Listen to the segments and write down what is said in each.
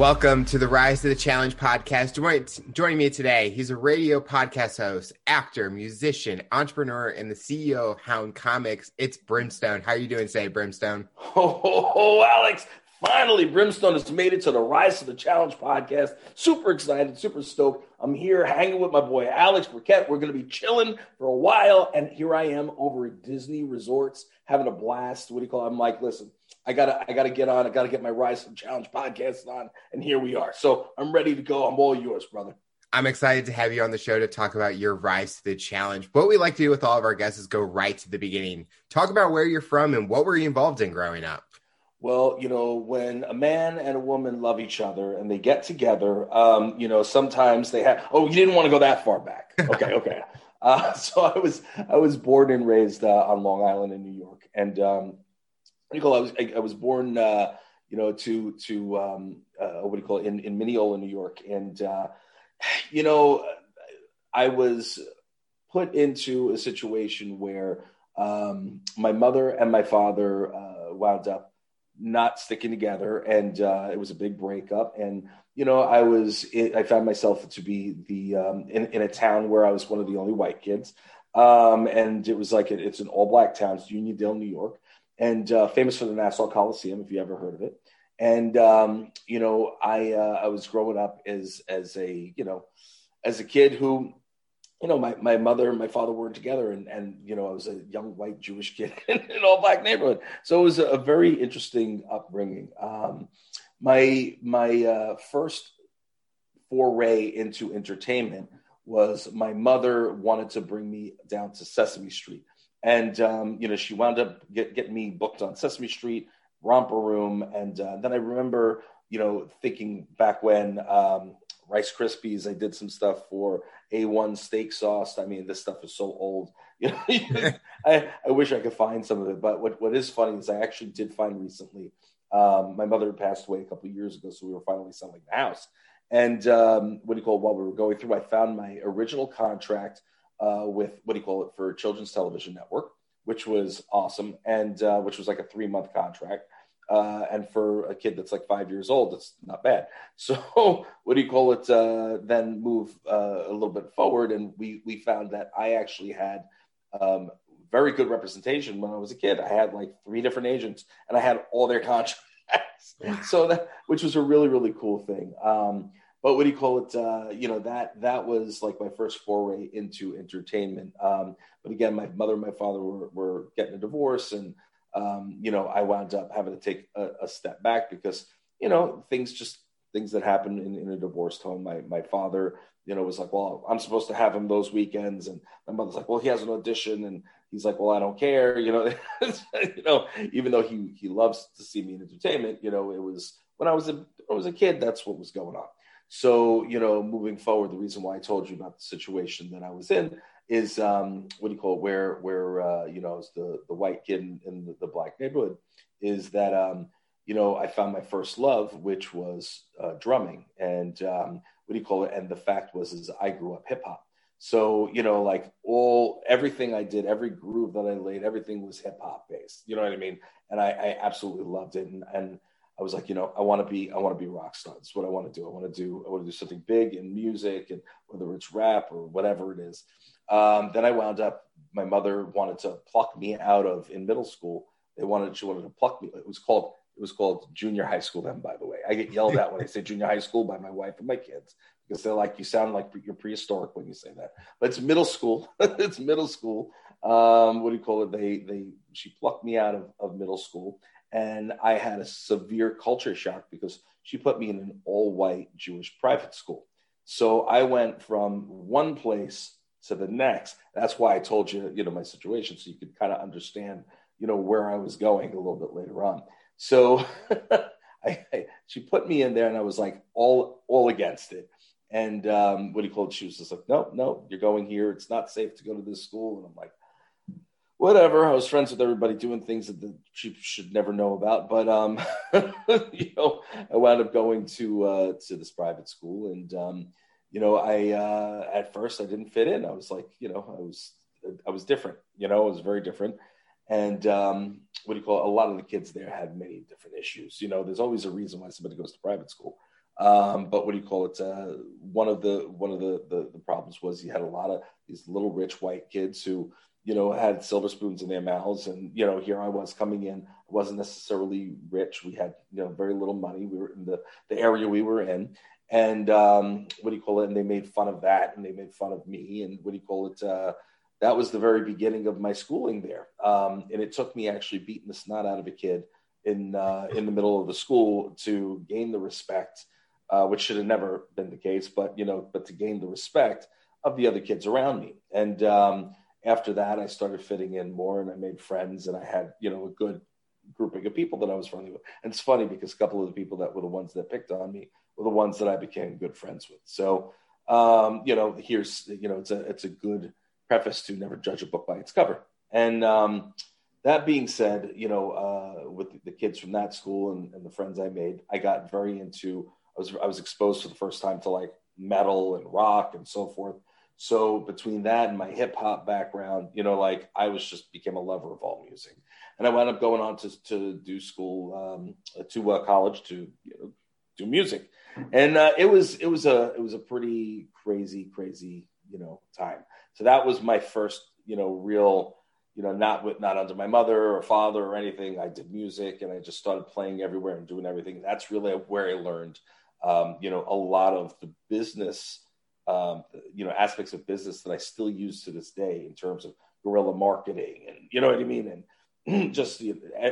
Welcome to the Rise to the Challenge podcast. Join, joining me today, he's a radio podcast host, actor, musician, entrepreneur, and the CEO of Hound Comics. It's Brimstone. How are you doing today, Brimstone? Oh, oh, oh, Alex. Finally, Brimstone has made it to the Rise to the Challenge podcast. Super excited, super stoked. I'm here hanging with my boy Alex Burkett. We're going to be chilling for a while. And here I am over at Disney Resorts having a blast. What do you call it? I'm like, listen, I gotta I gotta get on. I gotta get my Rise to Challenge podcast on, and here we are. So I'm ready to go. I'm all yours, brother. I'm excited to have you on the show to talk about your rise to the challenge. What we like to do with all of our guests is go right to the beginning. Talk about where you're from and what were you involved in growing up. Well, you know, when a man and a woman love each other and they get together, um, you know, sometimes they have. Oh, you didn't want to go that far back. Okay, okay. Uh, so I was I was born and raised uh, on Long Island in New York, and um, it? I was I, I was born uh, you know to to um, uh, what do you call it in in Mineola, New York, and uh, you know I was put into a situation where um, my mother and my father uh, wound up not sticking together, and uh, it was a big breakup. And you know, I was I found myself to be the um, in, in a town where I was one of the only white kids, um, and it was like it's an all black town, it's Uniondale, New York and uh, famous for the Nassau Coliseum, if you ever heard of it. And um, you know, I uh, I was growing up as as a you know as a kid who you know my, my mother and my father weren't together and and you know I was a young white Jewish kid in an all black neighborhood. So it was a, very interesting upbringing. Um, my my uh, first foray into entertainment was my mother wanted to bring me down to Sesame Street and um, you know she wound up get, getting me booked on Sesame Street, Romper Room, and uh, then I remember you know thinking back when um, Rice Krispies, I did some stuff for A1 steak sauce. I mean, this stuff is so old. You know, I, I wish I could find some of it. But what, what is funny is I actually did find recently. Um, my mother passed away a couple of years ago, so we were finally selling the house. And um, what do you call it? While we were going through, I found my original contract uh, with what do you call it for Children's Television Network, which was awesome, and uh, which was like a three month contract. Uh, and for a kid that's like five years old, it's not bad. So what do you call it? Uh, then move uh, a little bit forward, and we we found that I actually had um, very good representation when I was a kid. I had like three different agents, and I had all their contracts. so that which was a really really cool thing. Um, but what do you call it? Uh, you know that that was like my first foray into entertainment. Um, but again, my mother and my father were, were getting a divorce, and um, you know I wound up having to take a, a, step back because you know things just things that happen in, in a divorced home. My my father, you know, was like, well, I'm supposed to have him those weekends, and my mother's like, well, he has an audition, and he's like, well, I don't care, you know, you know, even though he he loves to see me in entertainment, you know, it was when I was a I was a kid, that's what was going on. So, you know, moving forward, the reason why I told you about the situation that I was in is um, what do you call it? Where, where uh, you know, as the the white kid in, in the, the, black neighborhood, is that um, you know I found my first love, which was uh, drumming, and um, what do you call it? And the fact was, is I grew up hip hop. So you know, like all everything I did, every groove that I laid, everything was hip hop based. You know what I mean? And I, I absolutely loved it, and, and I was like, you know, I want to be, I want to be rock star. That's what I want to do. I want to do, I want to do something big in music and whether it's rap or whatever it is. Um, then I wound up, my mother wanted to pluck me out of in middle school. They wanted, she wanted to pluck me. It was called, it was called junior high school then, by the way. I get yelled at when I say junior high school by my wife and my kids because they're like, you sound like you're prehistoric when you say that. But it's middle school. it's middle school. Um, what do you call it? They, they, she plucked me out of, of middle school and I had a severe culture shock because she put me in an all white Jewish private school. So I went from one place to the next. That's why I told you, you know, my situation, so you could kind of understand, you know, where I was going a little bit later on. So I, I, she put me in there, and I was like all all against it. And um, what do you call it? She was just like, no, no, you're going here. It's not safe to go to this school. And I'm like, whatever. I was friends with everybody doing things that the chief should never know about. But um, you know, I wound up going to uh, to this private school, and um, you know, I uh, at first I didn't fit in. I was like, you know, I was I was different. You know, I was very different. And um, what do you call it? A lot of the kids there had many different issues. You know, there's always a reason why somebody goes to private school. Um, but what do you call it? Uh, one of the one of the, the, the problems was you had a lot of these little rich white kids who you know had silver spoons in their mouths, and you know here I was coming in. I wasn't necessarily rich. We had you know very little money. We were in the the area we were in, and um, what do you call it? And they made fun of that, and they made fun of me, and what do you call it? Uh, that was the very beginning of my schooling there, um, and it took me actually beating the snot out of a kid in uh, in the middle of the school to gain the respect uh, which should have never been the case, but you know, but to gain the respect of the other kids around me. And um, after that, I started fitting in more, and I made friends, and I had you know a good grouping of people that I was friendly with. And it's funny because a couple of the people that were the ones that picked on me were the ones that I became good friends with. So um, you know, here's you know, it's a it's a good preface to never judge a book by its cover. And um, that being said, you know, uh, with the kids from that school and, and the friends I made, I got very into I was I was exposed for the first time to like metal and rock and so forth. So between that and my hip hop background, you know, like I was just became a lover of all music, and I wound up going on to to do school um, to uh, college to you know, do music, and uh, it was it was a it was a pretty crazy crazy you know time. So that was my first you know real you know not with not under my mother or father or anything. I did music and I just started playing everywhere and doing everything. That's really where I learned um, you know, a lot of the business, um, you know, aspects of business that I still use to this day in terms of guerrilla marketing and, you know what I mean? And just you know,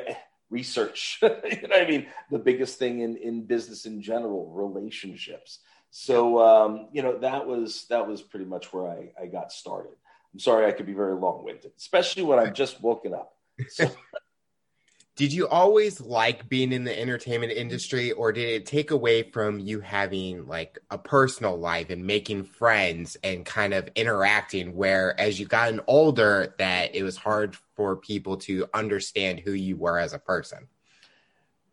research, you know what I mean? The biggest thing in, in business in general, relationships. So, um, you know, that was, that was pretty much where I, I got started. I'm sorry, I could be very long winded, especially when I've just woken up. So, did you always like being in the entertainment industry or did it take away from you having like a personal life and making friends and kind of interacting where as you gotten older that it was hard for people to understand who you were as a person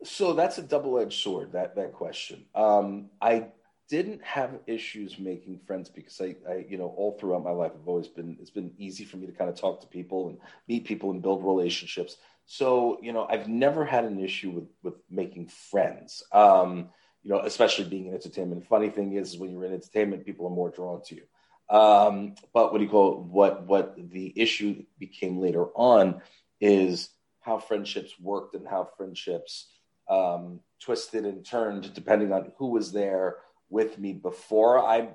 so that's a double-edged sword that that question um, i didn't have issues making friends because I, I, you know, all throughout my life, I've always been, it's been easy for me to kind of talk to people and meet people and build relationships. So, you know, I've never had an issue with, with making friends, um, you know, especially being in entertainment. Funny thing is, when you're in entertainment, people are more drawn to you. Um, but what do you call it? What, what the issue became later on is how friendships worked and how friendships um, twisted and turned depending on who was there with me before I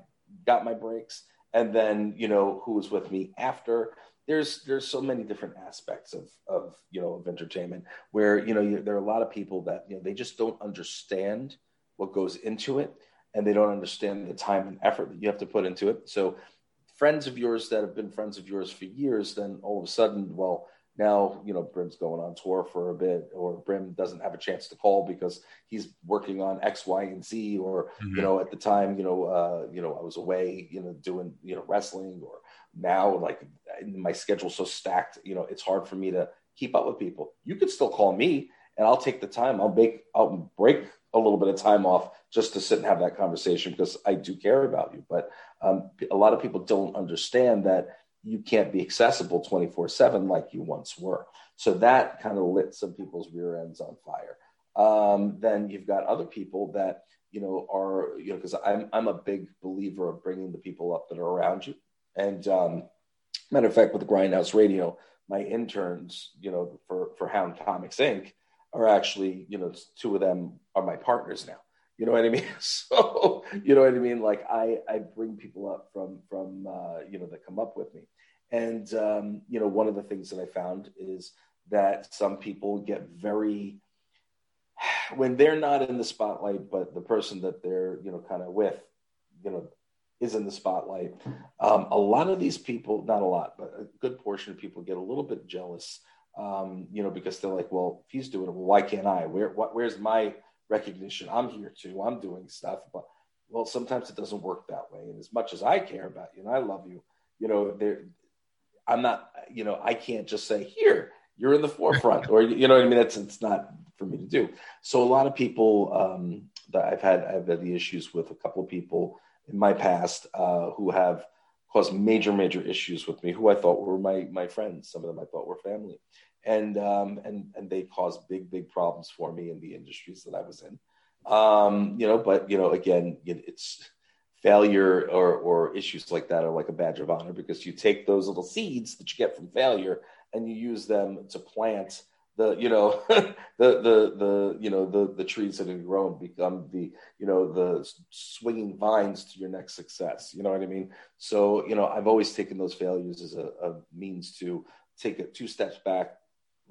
got my breaks and then, you know, who was with me after there's there's so many different aspects of of you know of entertainment where you know you, there are a lot of people that you know they just don't understand what goes into it and they don't understand the time and effort that you have to put into it. So friends of yours that have been friends of yours for years then all of a sudden well now you know brim's going on tour for a bit or brim doesn't have a chance to call because he's working on x y and z or mm-hmm. you know at the time you know uh you know i was away you know doing you know wrestling or now like my schedule's so stacked you know it's hard for me to keep up with people. You could still call me and i'll take the time. I'll make i'll break a little bit of time off just to sit and have that conversation because i do care about you. But um, a lot of people don't understand that you can't be accessible 24 7 like you once were so that kind of lit some people's rear ends on fire um, then you've got other people that you know are you know because I'm, I'm a big believer of bringing the people up that are around you and um, matter of fact, with Grindhouse Radio, my interns, you know, for for Hound Comics Inc. are actually, you know, two of them are my partners now. You know what I mean? So, you know what I mean? Like I I bring people up from from uh, you know that come up with me, and um, you know one of the things that I found is that some people get very when they're not in the spotlight, but the person that they're you know kind of with, you know, is in the spotlight. Um, a lot of these people, not a lot, but a good portion of people get a little bit jealous, um, you know, because they're like, well, if he's doing it, well, why can't I? Where, what, where's my recognition? I'm here too. I'm doing stuff, but well, sometimes it doesn't work that way. And as much as I care about you and I love you, you know, there, I'm not, you know, I can't just say here, you're in the forefront, or you know what I mean. That's it's not for me to do. So a lot of people um, that I've had, I've had the issues with a couple of people in my past uh, who have caused major, major issues with me, who I thought were my my friends. Some of them I thought were family, and um, and and they caused big, big problems for me in the industries that I was in. Um, you know, but you know, again, it's failure or or issues like that are like a badge of honor because you take those little seeds that you get from failure and you use them to plant the you know the the the you know the the trees that have grown become the you know the swinging vines to your next success you know what i mean so you know i've always taken those failures as a, a means to take it two steps back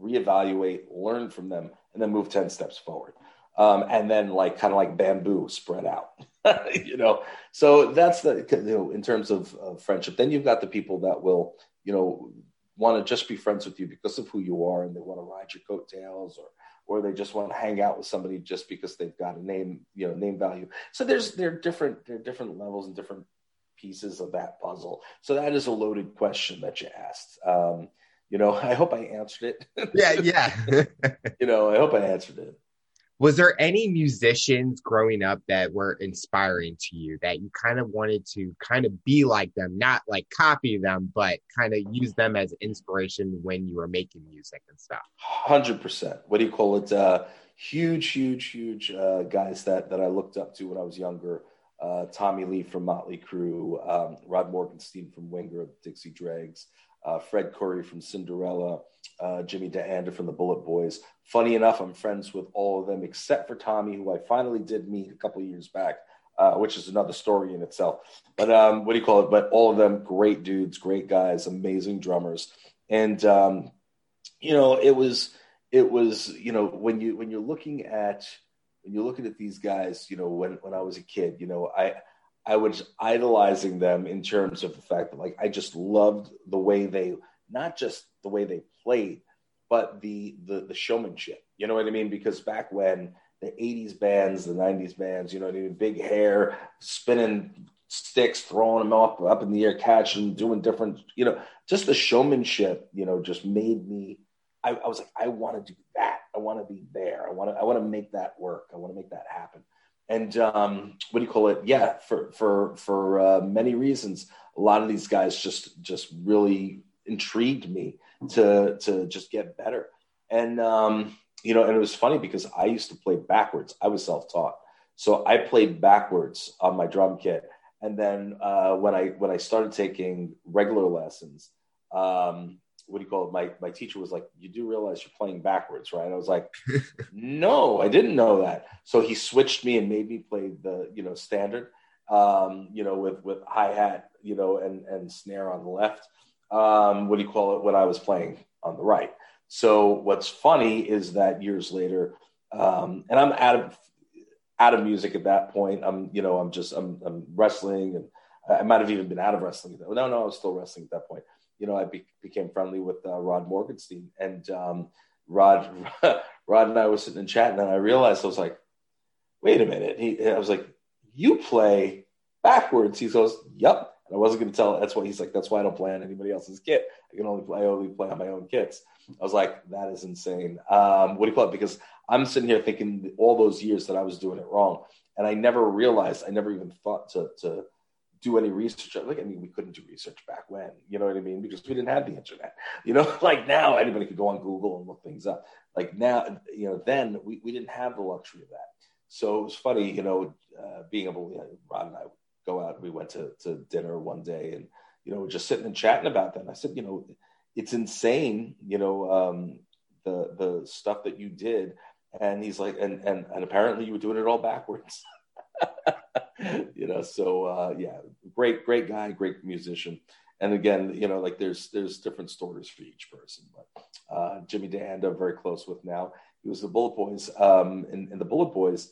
reevaluate learn from them and then move 10 steps forward. Um, and then like kind of like bamboo spread out you know? So that's the you know in terms of, of friendship. Then you've got the people that will you know want to just be friends with you because of who you are and they want to ride your coattails or or they just want to hang out with somebody just because they've got a name you know name value. So there's there are different there are different levels and different pieces of that puzzle. So that is a loaded question that you asked. Um, you know i hope i answered it. Yeah yeah. You know i hope i answered it. Was there any musicians growing up that were inspiring to you that you kind of wanted to kind of be like them? Not like copy them but kind of use them as inspiration when you were making music and stuff? 100% what do you call it? Uh, huge huge huge uh, guys that that i looked up to when i was younger. Uh, tommy lee from motley crue um, rod morgenstein from winger of dixie dregs uh, fred coury from cinderella uh, Jimmy D'Anda from the Bullet Boys. Funny enough, I'm friends with all of them except for Tommy, who I finally did meet a couple years back, uh, which is another story in itself. But um, what do you call it? But all of them, great dudes, great guys, amazing drummers, and um, you know, it was it was you know when you when you're looking at when you're looking at these guys, you know, when when I was a kid, you know, I I was idolizing them in terms of the fact that like I just loved the way they not just the way they played, but the the the showmanship. You know what I mean? Because back when the 80s bands, the 90s bands, you know, I mean? big hair, spinning sticks, throwing them up up in the air, catching, doing different, you know, just the showmanship, you know, just made me. I, I was like, I want to do that. I want to be there. I want to. I want to make that work. I want to make that happen. And um, what do you call it? Yeah, for for for uh, many reasons, a lot of these guys just just really intrigued me to to just get better. And um, you know, and it was funny because I used to play backwards. I was self taught, so I played backwards on my drum kit. And then uh, when I when I started taking regular lessons, um, what do you call it? My my teacher was like, "You do realize you're playing backwards, right?" I was like, "No, I didn't know that." So he switched me and made me play the you know standard, um, you know, with with hi hat, you know, and and snare on the left um, what do you call it, when I was playing on the right. So what's funny is that years later, um, and I'm out of out of music at that point. I'm you know I'm just I'm, I'm wrestling and I might have even been out of wrestling. No, no, I was still wrestling at that point. You know, I be, became friendly with uh, Rod Morgenstein, and um, Rod, Rod and I was sitting and chatting, and I realized I was like, "Wait a minute!" He, I was like, "You play backwards?" He goes, "Yep." And I wasn't going to tell. That's why he's like, that's why I don't play on anybody else's kit. I can only play, I only play on my own kits. I was like, that is insane. Um, what do you call it? Because I'm sitting here thinking all those years that I was doing it wrong, and I never realized. I never even thought to to do any research. Like, I mean, we couldn't do research back when. You know what I mean? Because we didn't have the internet. You know, like now anybody could go on Google and look things up. Like now, you know, then we, we didn't have the luxury of that. So it was funny, you know, uh, being able, you know, Rod and I go out. We went to, to dinner one day and, you know, just sitting and chatting about that. And I said, you know, it's insane, you know, um, the, the stuff that you did. And he's like, and, and, and apparently you were doing it all backwards. you know, so, uh, yeah, great, great guy, great musician. And again, you know, like there's, there's different stories for each person, but, uh, Jimmy D'Anda, very close with now. He was the Bullet Boys. Um, and, and the Bullet Boys,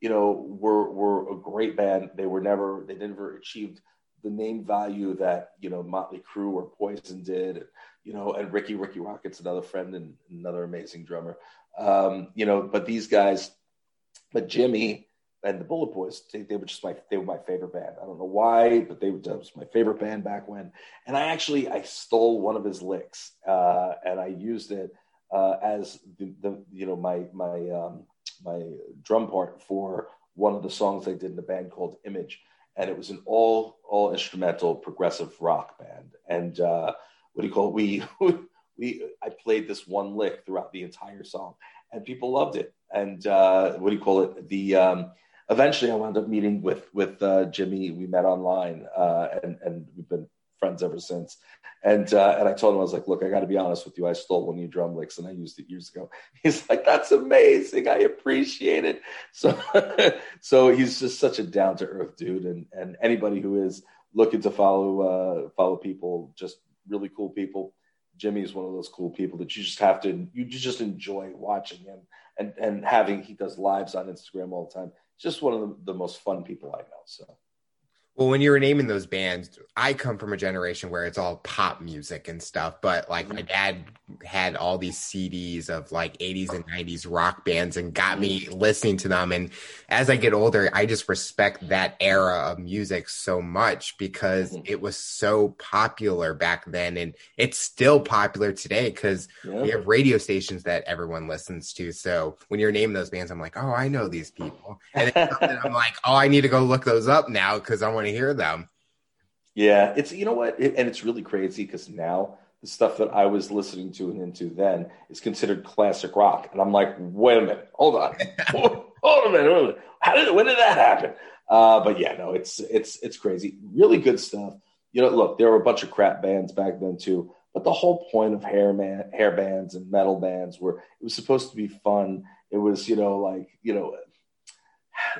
you know, were were a great band. They were never they never achieved the name value that you know Motley Crue or Poison did. You know, and Rikki Rikki Rockett's another friend and another amazing drummer. Um, you know, but these guys, but Jimmy and the Bullet Boys, they, they, were just my they were my favorite band. I don't know why, but they were was my favorite band back when. And I actually I stole one of his licks uh, and I used it uh, as the, the you know my my um, my drum part for one of the songs I did in a band called Image, and it was an all all instrumental progressive rock band. And uh, what do you call it? We we I played this one lick throughout the entire song, and people loved it. And uh, what do you call it? The um, eventually I wound up meeting with with uh, Jimmy. We met online, uh, and and we've been friends ever since. And uh, and I told him I was like, look, I got to be honest with you. I stole one of your drum licks and I used it years ago. He's like, that's amazing. I appreciate it. So so he's just such a down to earth dude. And and anybody who is looking to follow uh, follow people, just really cool people. Jimmy is one of those cool people that you just have to you just enjoy watching him and and having he does lives on Instagram all the time. Just one of the, the most fun people I know. So well, when you were naming those bands, I come from a generation where it's all pop music and stuff. But like my dad had all these CDs of like 80s and 90s rock bands and got me listening to them. And as I get older, I just respect that era of music so much because mm-hmm. it was so popular back then. And it's still popular today because yeah. we have radio stations that everyone listens to. So when you're naming those bands, I'm like, oh, I know these people. And I'm like, oh, I need to go look those up now because I want want to hear them. Yeah, it's you know what, it, and it's really crazy because now the stuff that I was listening to and into then is considered classic rock, and I'm like, wait a minute, hold on, hold, hold a minute, hold a minute. how did when did that happen? Uh, but yeah, no, it's it's it's crazy, really good stuff. You know, look, there were a bunch of crap bands back then too, but the whole point of hair man, hair bands and metal bands were it was supposed to be fun. It was you know like you know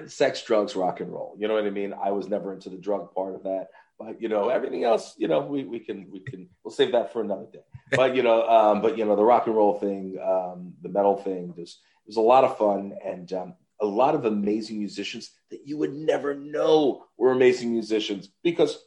sex, drugs, rock and roll. You know what I mean? I was never into the drug part of that, but you know, everything else, you know, we, we can, we can, we'll save that for another day. But, you know, um, but you know, the rock and roll thing, um, the metal thing, just, it was a lot of fun and, um, a lot of amazing musicians that you would never know were amazing musicians because,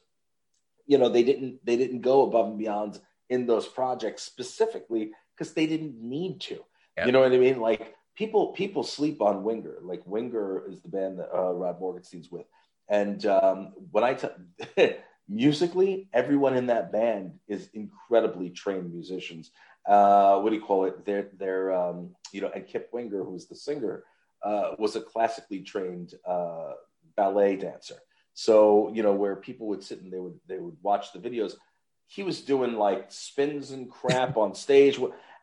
you know, they didn't, they didn't go above and beyond in those projects specifically because they didn't need to. Yep. You know what I mean? Like people people sleep on Winger. Like Winger is the band that uh, Rod Morgenstein's with, and um, when I tell musically, everyone in that band is incredibly trained musicians. Uh, what do you call it? They're they're um, you know, and Kip Winger, who's the singer, uh, was a classically trained uh, ballet dancer. So you know, where people would sit and they would they would watch the videos. He was doing like spins and crap on stage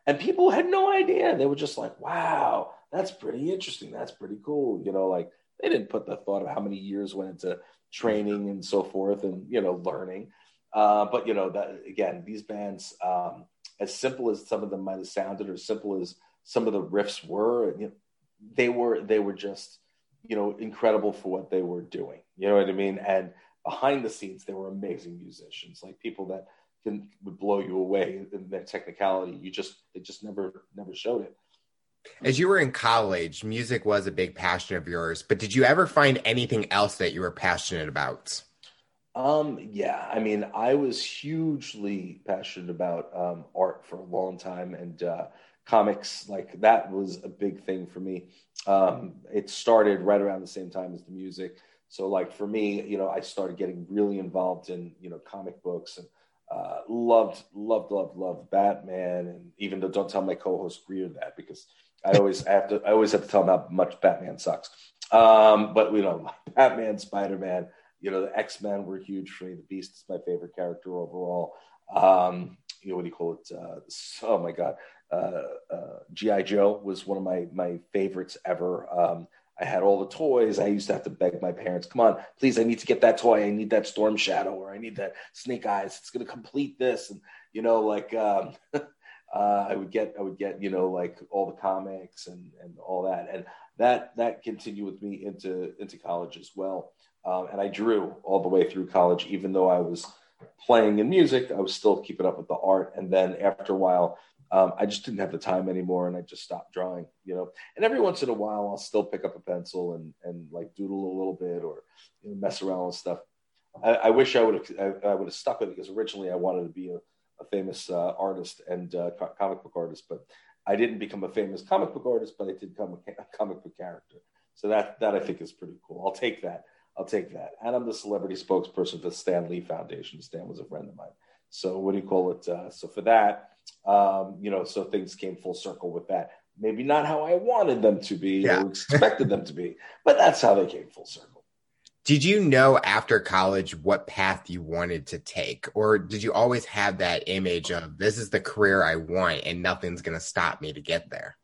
and people had no idea. They were just like, wow, that's pretty interesting. That's pretty cool. You know, like they didn't put the thought of how many years went into training and so forth and, you know, learning. Uh, but, you know, that again, these bands, um, as simple as some of them might have sounded or simple as some of the riffs were, you know, they were, they were just, you know, incredible for what they were doing. You know what I mean? And behind the scenes, they were amazing musicians, like people that, can would blow you away in their technicality. You just it just never never showed it. As you were in college, music was a big passion of yours, but did you ever find anything else that you were passionate about? Um, yeah, I mean, I was hugely passionate about um, art for a long time and uh, comics. Like that was a big thing for me. Um, it started right around the same time as the music. So, like for me, you know, I started getting really involved in you know comic books and uh, loved, loved, loved, loved Batman, and even though don't tell my co-host Greer that because I always have to, I always have to tell him how much Batman sucks. Um, but you know, Batman, Spider Man, you know, the X Men were huge for me. The Beast is my favorite character overall. Um, you know, what do you call it? Uh, oh my God, uh, uh GI Joe was one of my my favorites ever. Um, I had all the toys. I used to have to beg my parents, come on, please, I need to get that toy. I need that Storm Shadow or I need that Snake Eyes. It's going to complete this. And, you know, like, um, uh, I would get, I would get, you know, like all the comics and, and all that. And that, that continued with me into, into college as well. Um, and I drew all the way through college, even though I was playing in music, I was still keeping up with the art. And then after a while, um, I just didn't have the time anymore, and I just stopped drawing. You know, and every once in a while, I'll still pick up a pencil and and like doodle a little bit or you know, mess around with stuff. I, I wish I would have I, I would have stuck with it because originally I wanted to be a, a famous uh, artist and uh, co- comic book artist, but I didn't become a famous comic book artist, but I did become a, a comic book character. So that that I think is pretty cool. I'll take that. I'll take that. And I'm the celebrity spokesperson for the Stan Lee Foundation. Stan was a friend of mine. So what do you call it? Uh, so for that, um, you know, so things came full circle with that. Maybe not how I wanted them to be yeah. or expected them to be, but that's how they came full circle. Did you know after college what path you wanted to take? Or did you always have that image of this is the career I want and nothing's going to stop me to get there?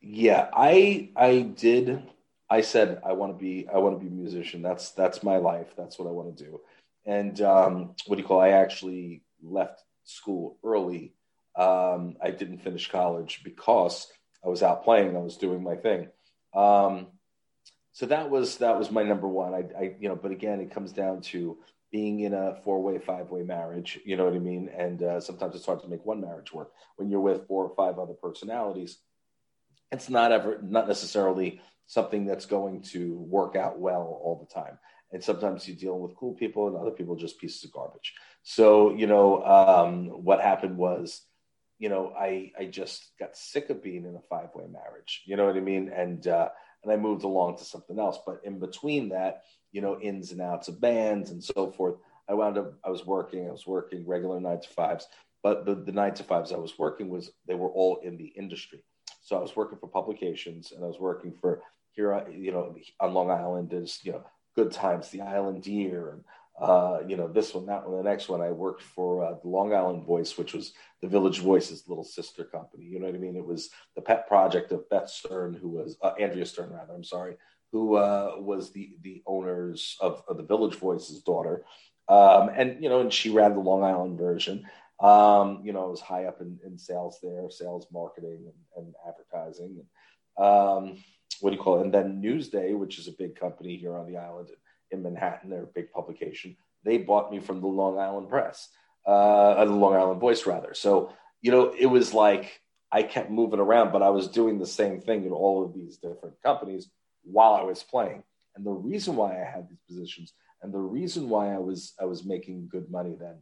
Yeah, I I did. I said I want to be I want to be a musician. That's that's my life. That's what I want to do. And um, what do you call? I actually left school early. Um, I didn't finish college because I was out playing. I was doing my thing. Um, so that was that was my number one. I, I you know, but again, it comes down to being in a four way, five way marriage. You know what I mean? And uh, sometimes it's hard to make one marriage work when you're with four or five other personalities. It's not ever not necessarily something that's going to work out well all the time. And sometimes you deal with cool people and other people just pieces of garbage. So you know um, what happened was you know, I I just got sick of being in a five way marriage. You know what I mean? And uh, and I moved along to something else. But in between that, you know, ins and outs of bands and so forth, I wound up I was working. I was working regular nine to fives. But the, the nine to fives I was working was they were all in the industry. So I was working for publications and I was working for here, you know, on Long Island is, you know, Good Times, The Island Ear, and uh, you know, this one, that one, the next one. I worked for uh, the Long Island Voice, which was the Village Voice's little sister company. You know what I mean? It was the pet project of Beth Stern, who was uh, Andrea Stern, rather. I'm sorry, who uh, was the the owners of, of, the Village Voice's daughter, um, and you know, and she ran the Long Island version. Um, you know, I was high up in, in sales there, sales, marketing, and, and advertising. And, um, what do you call it? And then Newsday, which is a big company here on the island in Manhattan. They're a big publication. They bought me from the Long Island Press, uh, the Long Island Voice, rather. So, you know, it was like I kept moving around, but I was doing the same thing in all of these different companies while I was playing. And the reason why I had these positions and the reason why I was I was making good money then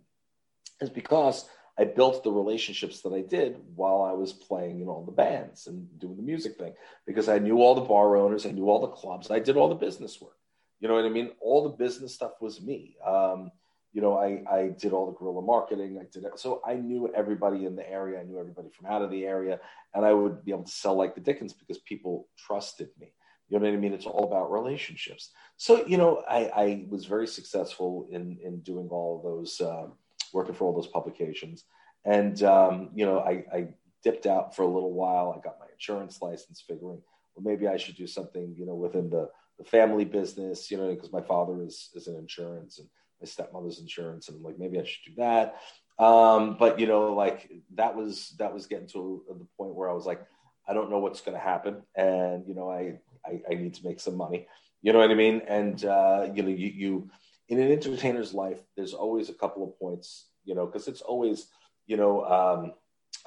is because I built the relationships that I did while I was playing in all the bands and doing the music thing because I knew all the bar owners, I knew all the clubs, I did all the business work. You know what I mean? All the business stuff was me. Um, you know, I, I did all the guerrilla marketing. I did it. So I knew everybody in the area. I knew everybody from out of the area. And I would be able to sell like the Dickens because people trusted me. You know what I mean? It's all about relationships. So, you know, I, I was very successful in, in doing all those, uh, working for all those publications. And, um, you know, I, I dipped out for a little while. I got my insurance license figuring, well, maybe I should do something, you know, within the, the family business, you know, because my father is is in insurance and my stepmother's insurance, and I'm like, maybe I should do that. Um, but you know, like that was that was getting to the point where I was like, I don't know what's going to happen, and you know, I, I, I need to make some money. You know what I mean? And uh, you know, you you in an entertainer's life, there's always a couple of points, you know, because it's always you know um,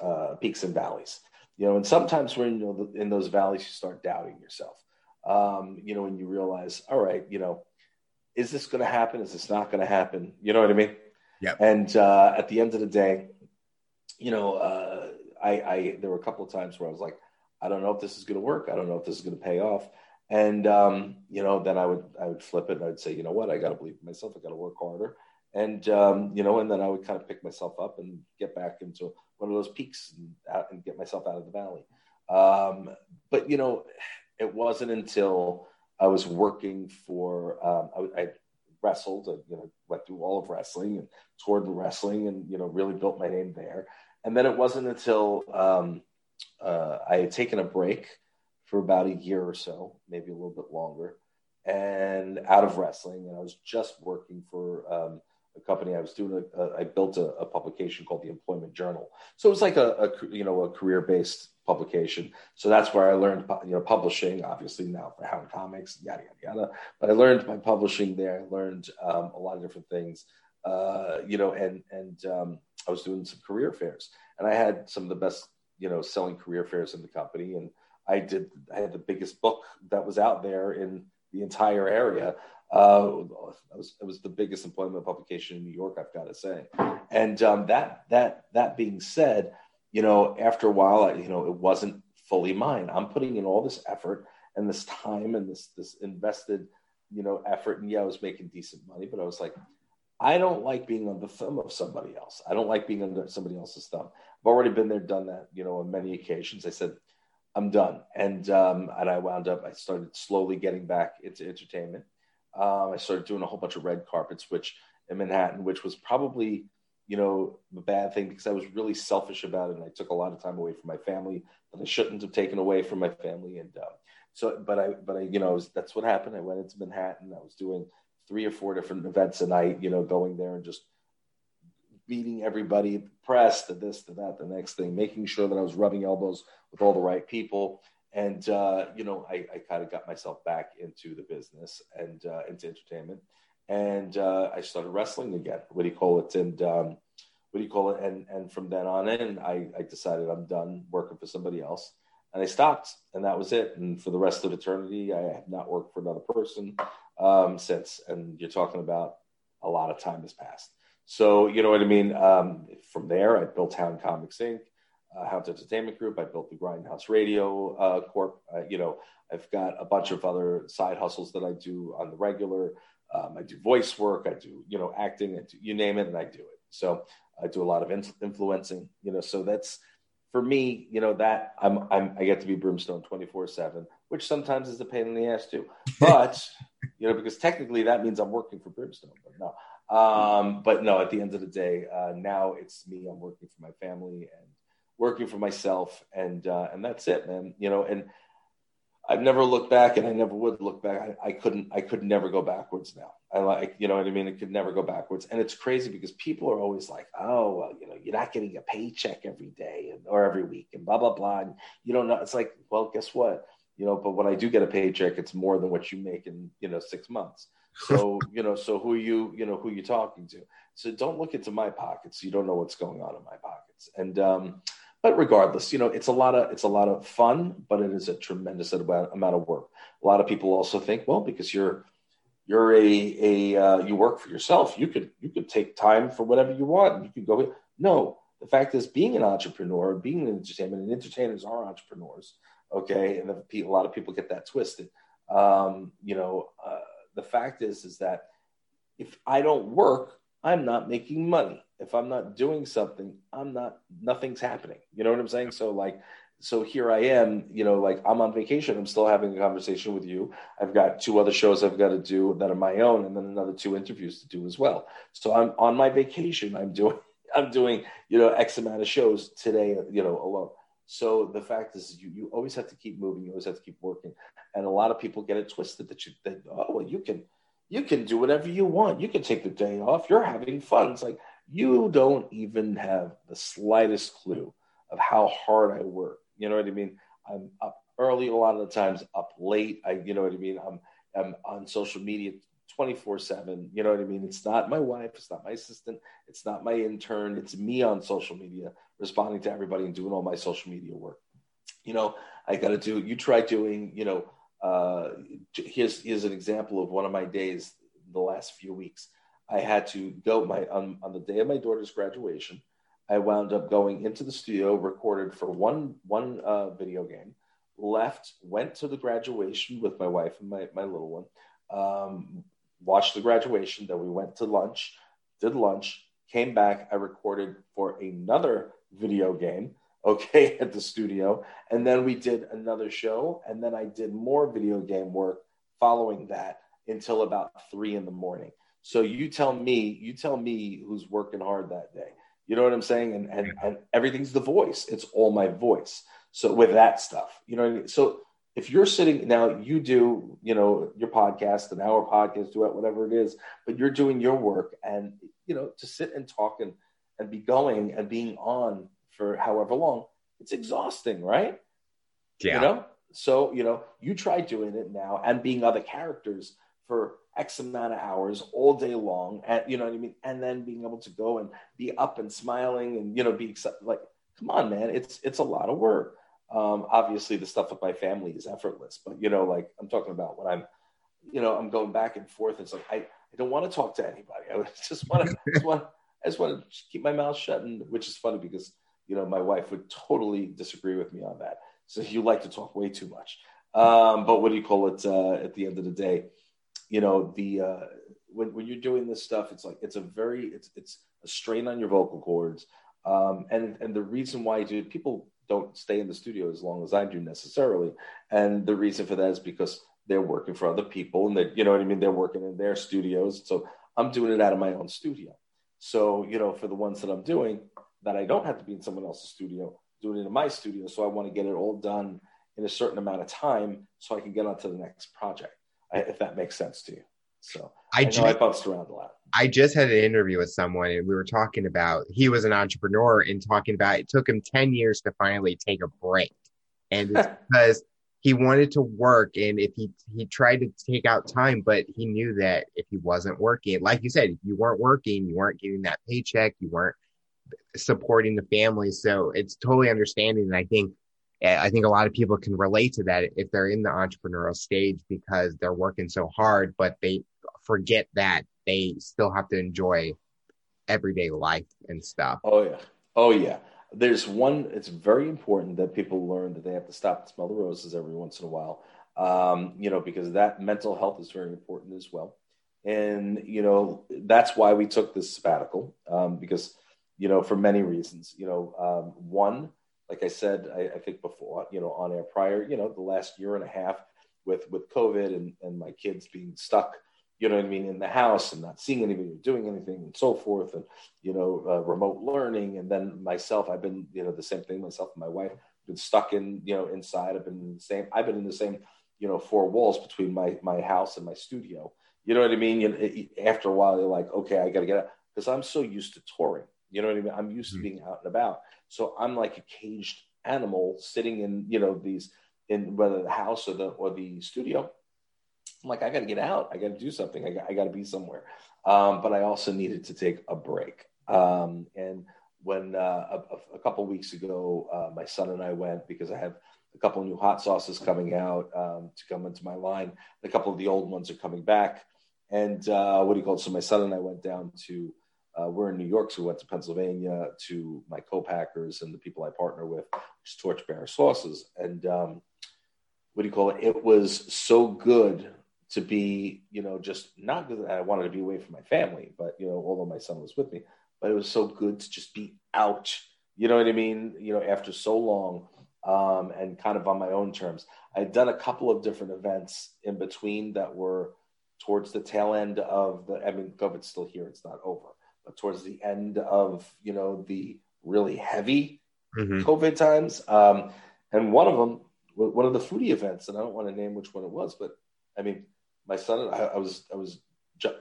uh, peaks and valleys. You know, and sometimes when you know in those valleys, you start doubting yourself um, you know, when you realize, all right, you know, is this going to happen? Is this not going to happen? You know what I mean? Yeah. And uh, at the end of the day, you know, uh, I, I there were a couple of times where I was like, I don't know if this is going to work. I don't know if this is going to pay off. And um, you know, then I would I would flip it and I'd say, you know what, I got to believe in myself. I got to work harder. And um, you know, and then I would kind of pick myself up and get back into one of those peaks and, out, and get myself out of the valley. Um, but you know, it wasn't until I was working for um, I, I, wrestled, and, you know, went through all of wrestling and toured the wrestling, and you know, really built my name there. And then it wasn't until um, uh, I had taken a break for about a year or so, maybe a little bit longer, and out of wrestling, and I was just working for um, a company. I was doing a, a I built a, a, publication called the Employment Journal. So it was like a, a you know a career based publication. So that's where I learned you know publishing. Obviously now for Hound Comics, yada yada yada. But I learned by publishing there. I learned um, a lot of different things. Uh, you know, and and um, I was doing some career fairs, and I had some of the best you know selling career fairs in the company, and I did I had the biggest book that was out there in the entire area. Uh, it, was, it was the biggest employment publication in New York, I've got to say. And um, that that that being said, you know, after a while, I, you know, it wasn't fully mine. I'm putting in all this effort and this time and this this invested, you know, effort. And yeah, I was making decent money, but I was like, I don't like being on the thumb of somebody else. I don't like being under somebody else's thumb. I've already been there, done that, you know, on many occasions. I said, I'm done. And um, and I wound up, I started slowly getting back into entertainment. Um, I started doing a whole bunch of red carpets, which in Manhattan, which was probably you know, the bad thing because I was really selfish about it and I took a lot of time away from my family that I shouldn't have taken away from my family. And um, so, but I, but I, you know, was, that's what happened. I went into Manhattan. I was doing three or four different events a night, you know, going there and just meeting everybody, press, the this, the that, the next thing, making sure that I was rubbing elbows with all the right people. And, uh, you know, I, I kind of got myself back into the business and uh, into entertainment. And uh, I started wrestling again. What do you call it? And um, what do you call it? And, and from then on in, I, I decided I'm done working for somebody else. And I stopped, and that was it. And for the rest of eternity, I have not worked for another person um, since. And you're talking about a lot of time has passed. So, you know what I mean? Um, from there, I built Hound Comics Inc., uh, Hound Entertainment Group. I built the Grindhouse Radio uh, Corp. Uh, you know, I've got a bunch of other side hustles that I do on the regular. Um, I do voice work. I do, you know, acting. I do, you name it, and I do it. So I do a lot of influencing. You know, so that's for me. You know that I'm, I'm I get to be Brimstone twenty four seven, which sometimes is a pain in the ass too. But you know, because technically that means I'm working for Brimstone. But no, um, but no, at the end of the day, uh, now it's me. I'm working for my family and working for myself, and uh, and that's it, man. You know, and I've never looked back, and I never would look back. I, I couldn't. I could never go backwards now. I like, you know what I mean. It could never go backwards, and it's crazy because people are always like, "Oh, well, you know, you're not getting a paycheck every day and, or every week, and blah blah blah." And you don't know. It's like, well, guess what? You know, but when I do get a paycheck, it's more than what you make in you know six months. So, you know, so who are you, you know, who are you talking to? So don't look into my pockets. You don't know what's going on in my pockets. And, um, but regardless, you know, it's a lot of, it's a lot of fun, but it is a tremendous amount, of work. A lot of people also think, well, because you're, you're a, a, uh, you work for yourself. You could, you could take time for whatever you want. You could go. No, the fact is being an entrepreneur, being an entertainment and entertainers are entrepreneurs. Okay. And a lot of people get that twisted. Um, you know, uh, the fact is is that if I don't work, I'm not making money. If I'm not doing something, I'm not nothing's happening. You know what I'm saying? So like so here I am, you know, like I'm on vacation. I'm still having a conversation with you. I've got two other shows I've got to do that are my own, and then another two interviews to do as well. So I'm on my vacation. I'm doing, I'm doing, you know, X amount of shows today, you know, alone. So the fact is, you, you always have to keep moving. You always have to keep working. And a lot of people get it twisted that you, that, oh, well, you can, you can do whatever you want. You can take the day off. You're having fun. It's like, you don't even have the slightest clue of how hard I work. You know what I mean? I'm up early a lot of the times, up late. I, you know what I mean? I'm, I'm on social media 24 7. You know what I mean? It's not my wife, it's not my assistant, it's not my intern, it's me on social media responding to everybody and doing all my social media work. You know, I got to do, you try doing, you know, uh, here's, here's an example of one of my days the last few weeks. I had to go my on, on the day of my daughter's graduation. I wound up going into the studio, recorded for one one uh, video game, left, went to the graduation with my wife and my, my little one, um, watched the graduation. Then we went to lunch, did lunch, came back. I recorded for another video game, okay, at the studio. And then we did another show. And then I did more video game work following that until about three in the morning. So you tell me, you tell me who's working hard that day. You know what I'm saying? And and, and everything's the voice. It's all my voice. So with that stuff, you know, I mean? so if you're sitting now, you do, you know, your podcast, an hour podcast, do it, whatever it is, but you're doing your work and, you know, to sit and talk and, and be going and being on for however long, it's exhausting, right? Yeah. You know, so, you know, you try doing it now and being other characters for X amount of hours all day long. And, you know what I mean? And then being able to go and be up and smiling and, you know, be excited. Like, come on, man, it's, it's a lot of work. Um, obviously, the stuff with my family is effortless, but you know, like I'm talking about when I'm, you know, I'm going back and forth. It's like I, I don't want to talk to anybody. I just want to, just want, I just want to keep my mouth shut. And which is funny because you know my wife would totally disagree with me on that. So you like to talk way too much. Um, but what do you call it? Uh, at the end of the day, you know the uh, when when you're doing this stuff, it's like it's a very it's it's a strain on your vocal cords. Um, and and the reason why, dude, people don't stay in the studio as long as I do necessarily. And the reason for that is because they're working for other people and that, you know what I mean? They're working in their studios. So I'm doing it out of my own studio. So, you know, for the ones that I'm doing, that I don't have to be in someone else's studio, doing it in my studio. So I want to get it all done in a certain amount of time so I can get on to the next project, if that makes sense to you. So I, I know just, I bounced around a lot. I just had an interview with someone and we were talking about he was an entrepreneur and talking about it took him 10 years to finally take a break. And it's because he wanted to work and if he he tried to take out time but he knew that if he wasn't working like you said if you weren't working you weren't getting that paycheck you weren't supporting the family so it's totally understanding and i think i think a lot of people can relate to that if they're in the entrepreneurial stage because they're working so hard but they forget that they still have to enjoy everyday life and stuff. Oh yeah. Oh yeah. There's one it's very important that people learn that they have to stop and smell the roses every once in a while um, you know because that mental health is very important as well. And you know that's why we took this sabbatical um, because you know for many reasons you know um, one like i said I, I, think before you know on air prior you know the last year and a half with with covid and, and my kids being stuck you know what I mean, in the house and not seeing anybody or doing anything and so forth, and you know, uh, remote learning. And then myself, I've been, you know, the same thing. Myself and my wife been stuck in, you know, inside. I've been in the same. I've been in the same, you know, four walls between my my house and my studio. You know what I mean? Know, after a while, you're like, okay, I got to get out because I'm so used to touring. You know what I mean? I'm used mm-hmm. to being out and about. So I'm like a caged animal sitting in, you know, these in whether the house or the or the studio I'm like, I got to get out. I got to do something. I got, I got to be somewhere. Um, but I also needed to take a break. Um, and when uh, a, a, couple weeks ago, uh, my son and I went because I have a couple new hot sauces coming out um, to come into my line. A couple of the old ones are coming back. And uh, what do you call it? So my son and I went down to, uh, we're in New York, so we went to Pennsylvania to my co-packers and the people I partner with, which is Torchbearer Sauces. And um, what do you call it? It was so good to be, you know, just not because I wanted to be away from my family, but you know, although my son was with me, but it was so good to just be out. You know what I mean? You know, after so long, um, and kind of on my own terms. I'd done a couple of different events in between that were towards the tail end of the. I mean, COVID's still here; it's not over. Towards the end of you know the really heavy mm-hmm. COVID times, um, and one of them, one of the foodie events, and I don't want to name which one it was, but I mean, my son I, I was I was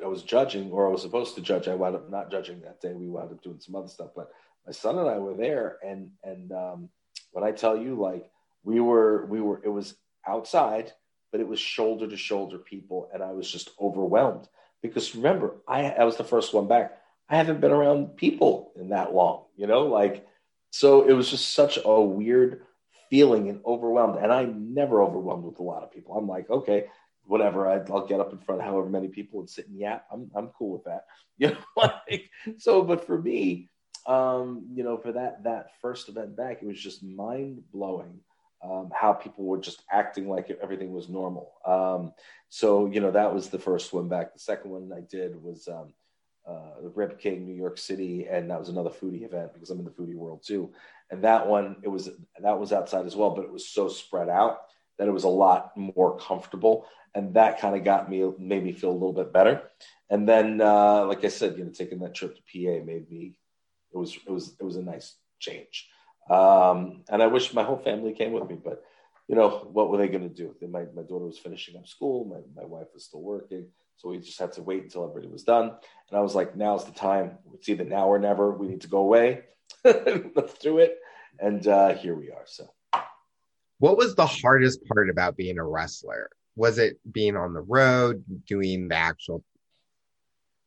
I was judging, or I was supposed to judge. I wound up not judging that day. We wound up doing some other stuff, but my son and I were there, and and um, when I tell you, like we were, we were, it was outside, but it was shoulder to shoulder people, and I was just overwhelmed because remember, I I was the first one back. I haven't been around people in that long, you know, like so it was just such a weird feeling and overwhelmed. And I'm never overwhelmed with a lot of people. I'm like, okay, whatever. i will get up in front of however many people and sit and yap. I'm I'm cool with that. You know, like so. But for me, um, you know, for that that first event back, it was just mind blowing. Um, how people were just acting like everything was normal. Um, so, you know, that was the first one back. The second one I did was um, uh, King, New York City, and that was another foodie event because I'm in the foodie world too. And that one, it was that was outside as well, but it was so spread out that it was a lot more comfortable and that kind of got me made me feel a little bit better. And then, uh, like I said, you know, taking that trip to PA made me it was it was it was a nice change. Um, and I wish my whole family came with me, but you know, what were they going to do? My my daughter was finishing up school, my my wife was still working, so we just had to wait until everybody was done. And I was like, now's the time. It's either now or never. We need to go away. Let's do it. And uh, here we are. So. What was the hardest part about being a wrestler? was it being on the road, doing the actual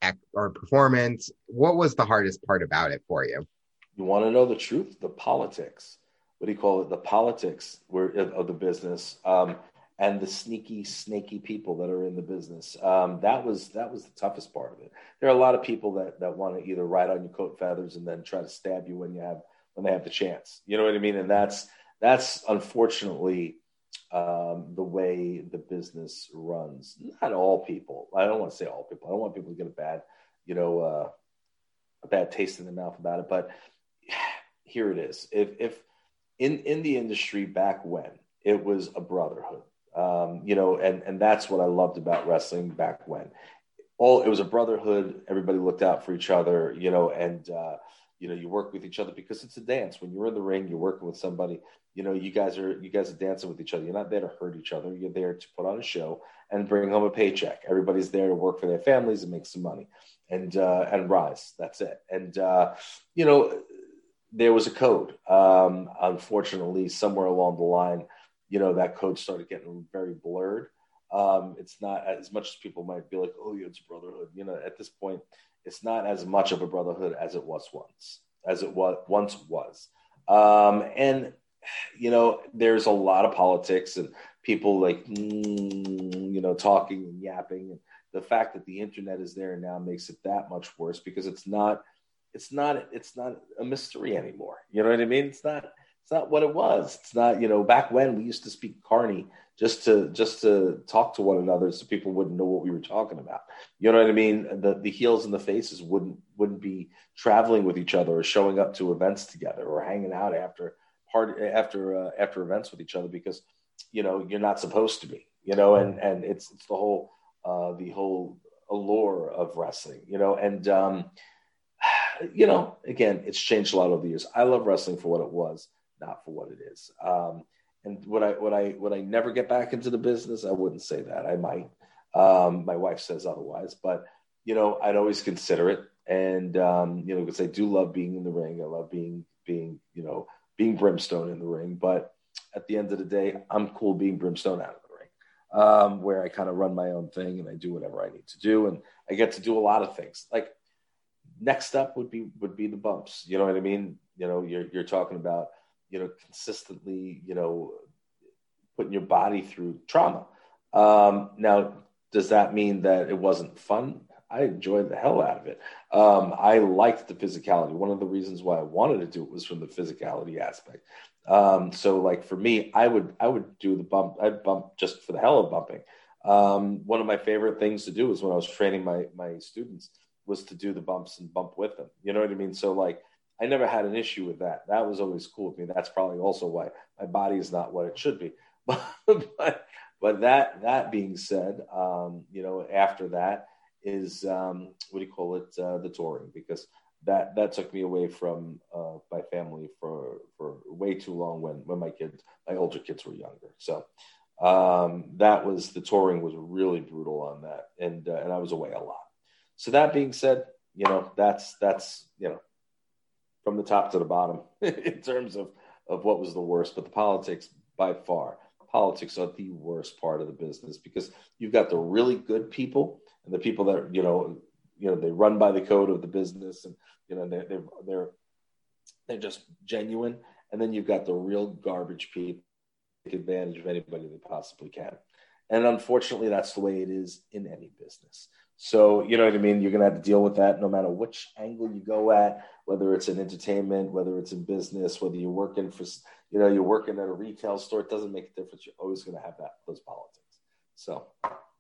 act or performance? What was the hardest part about it for you? You want to know the truth? The politics. What do you call it? The politics were of the business, um, and the sneaky, snaky people that are in the business. Um, that was that was the toughest part of it. There are a lot of people that that want to either ride on your coat feathers and then try to stab you when you have when they have the chance. You know what I mean? And that's that's unfortunately um, the way the business runs. Not all people. I don't want to say all people. I don't want people to get a bad, you know, uh, a bad taste in their mouth about it. But here it is. If if in in the industry back when it was a brotherhood, um, you know, and and that's what I loved about wrestling back when. all it was a brotherhood. Everybody looked out for each other, you know, and uh, you know you work with each other because it's a dance. When you're in the ring, you're working with somebody. You know, you guys are you guys are dancing with each other. You're not there to hurt each other. You're there to put on a show and bring home a paycheck. Everybody's there to work for their families and make some money and uh, and rise. That's it. And uh, you know, there was a code. Um, unfortunately, somewhere along the line, you know, that code started getting very blurred. Um, it's not as much as people might be like, oh, yeah, it's brotherhood. You know, at this point, it's not as much of a brotherhood as it was once, as it was once was. Um, and you know, there's a lot of politics and people like, mm, you know, talking and yapping. And the fact that the internet is there now makes it that much worse because it's not, it's not, it's not a mystery anymore. You know what I mean? It's not, it's not what it was. It's not, you know, back when we used to speak carny just to just to talk to one another so people wouldn't know what we were talking about. You know what I mean? The the heels and the faces wouldn't wouldn't be traveling with each other or showing up to events together or hanging out after part after uh, after events with each other because you know you're not supposed to be. You know, and and it's it's the whole uh, the whole allure of wrestling. You know, and um, you know, again, it's changed a lot over the years. I love wrestling for what it was not for what it is. Um, and would I would I would I never get back into the business? I wouldn't say that. I might. Um, my wife says otherwise, but you know, I'd always consider it. And um, you know, because I do love being in the ring. I love being being you know being brimstone in the ring. But at the end of the day, I'm cool being brimstone out of the ring, um, where I kind of run my own thing and I do whatever I need to do, and I get to do a lot of things. Like next up would be would be the bumps. You know what I mean? You know, you're you're talking about you know, consistently, you know, putting your body through trauma. Um, now, does that mean that it wasn't fun? I enjoyed the hell out of it. Um, I liked the physicality. One of the reasons why I wanted to do it was from the physicality aspect. Um, so, like for me, I would I would do the bump. I'd bump just for the hell of bumping. Um, one of my favorite things to do is when I was training my my students was to do the bumps and bump with them. You know what I mean? So like I never had an issue with that. That was always cool with me. That's probably also why my body is not what it should be. But but, but that that being said, um, you know, after that is um, what do you call it? Uh, the touring because that that took me away from uh, my family for for way too long when when my kids my older kids were younger. So um, that was the touring was really brutal on that, and uh, and I was away a lot. So that being said, you know that's that's you know from the top to the bottom in terms of, of what was the worst. But the politics, by far, politics are the worst part of the business because you've got the really good people and the people that you know, you know, they run by the code of the business and you know they're they're they're, they're just genuine. And then you've got the real garbage people take advantage of anybody they possibly can. And unfortunately, that's the way it is in any business. So, you know what I mean? You're going to have to deal with that no matter which angle you go at, whether it's in entertainment, whether it's in business, whether you're working for, you know, you're working at a retail store. It doesn't make a difference. You're always going to have that, those politics. So,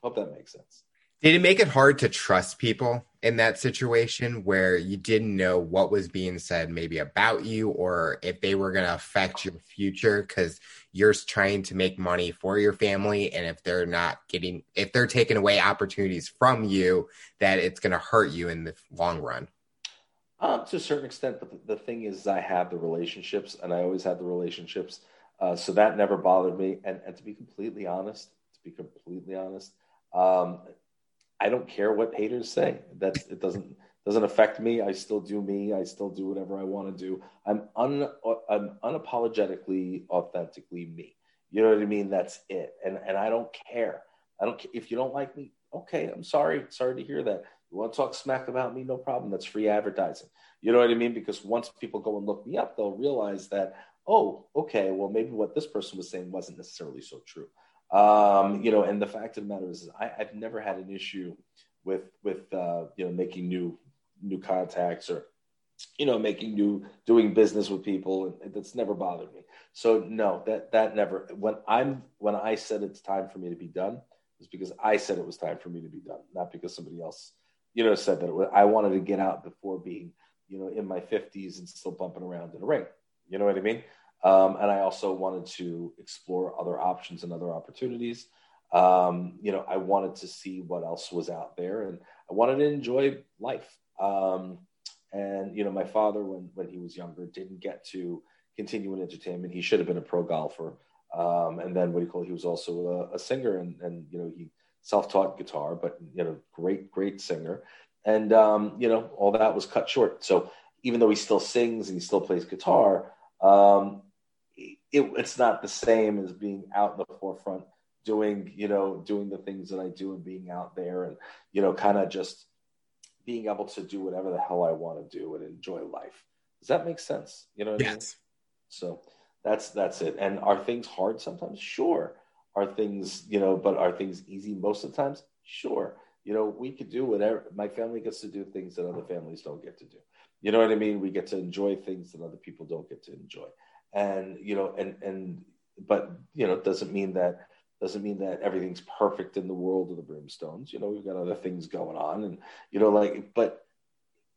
hope that makes sense. Did it make it hard to trust people in that situation where you didn't know what was being said, maybe about you, or if they were going to affect your future because you're trying to make money for your family? And if they're not getting, if they're taking away opportunities from you, that it's going to hurt you in the long run? Um, to a certain extent, but the, thing is, I have the relationships, and I always had the relationships, uh, so that never bothered me. And, and to be completely honest, to be completely honest, um, I don't care what haters say. That's it doesn't doesn't affect me. I still do me. I still do whatever I want to do. I'm un I'm unapologetically, authentically me. You know what I mean? That's it. And and I don't care. I don't. If you don't like me, okay. I'm sorry. Sorry to hear that. You want to talk smack about me? No problem. That's free advertising. You know what I mean? Because once people go and look me up, they'll realize that oh, okay. Well, maybe what this person was saying wasn't necessarily so true. Um, you know, and the fact of the matter is, I, have never had an issue with with uh, you know making new new contacts or you know making new doing business with people, and that's never bothered me. So no, that that never. When I'm when I said it's time for me to be done, it's because I said it was time for me to be done, not because somebody else you know said that was, I wanted to get out before being you know in my 50s and still bumping around in a ring. You know what I mean? Um, and I also wanted to explore other options and other opportunities. Um, you know, I wanted to see what else was out there, and I wanted to enjoy life. Um, and you know, my father, when when he was younger, didn't get to continue in entertainment. He should have been a pro golfer. Um, and then what do you call it? He was also a, a singer, and and you know, he self-taught guitar, but you know, great great singer. And um, you know, all that was cut short. So even though he still sings and he still plays guitar, um, it, it's not the same as being out in the forefront doing you know doing the things that I do and being out there and you know kind of just being able to do whatever the hell I want to do and enjoy life. Does that make sense? You know yes. I mean? So that's that's it. And are things hard sometimes? Sure. Are things, you know, but are things easy most of the times? Sure. You know, we could do whatever my family gets to do things that other families don't get to do. You know what I mean? We get to enjoy things that other people don't get to enjoy. And, you know, and and but you know, it doesn't mean that doesn't mean that everything's perfect in the world of the brimstones. You know we've got other things going on and you know like but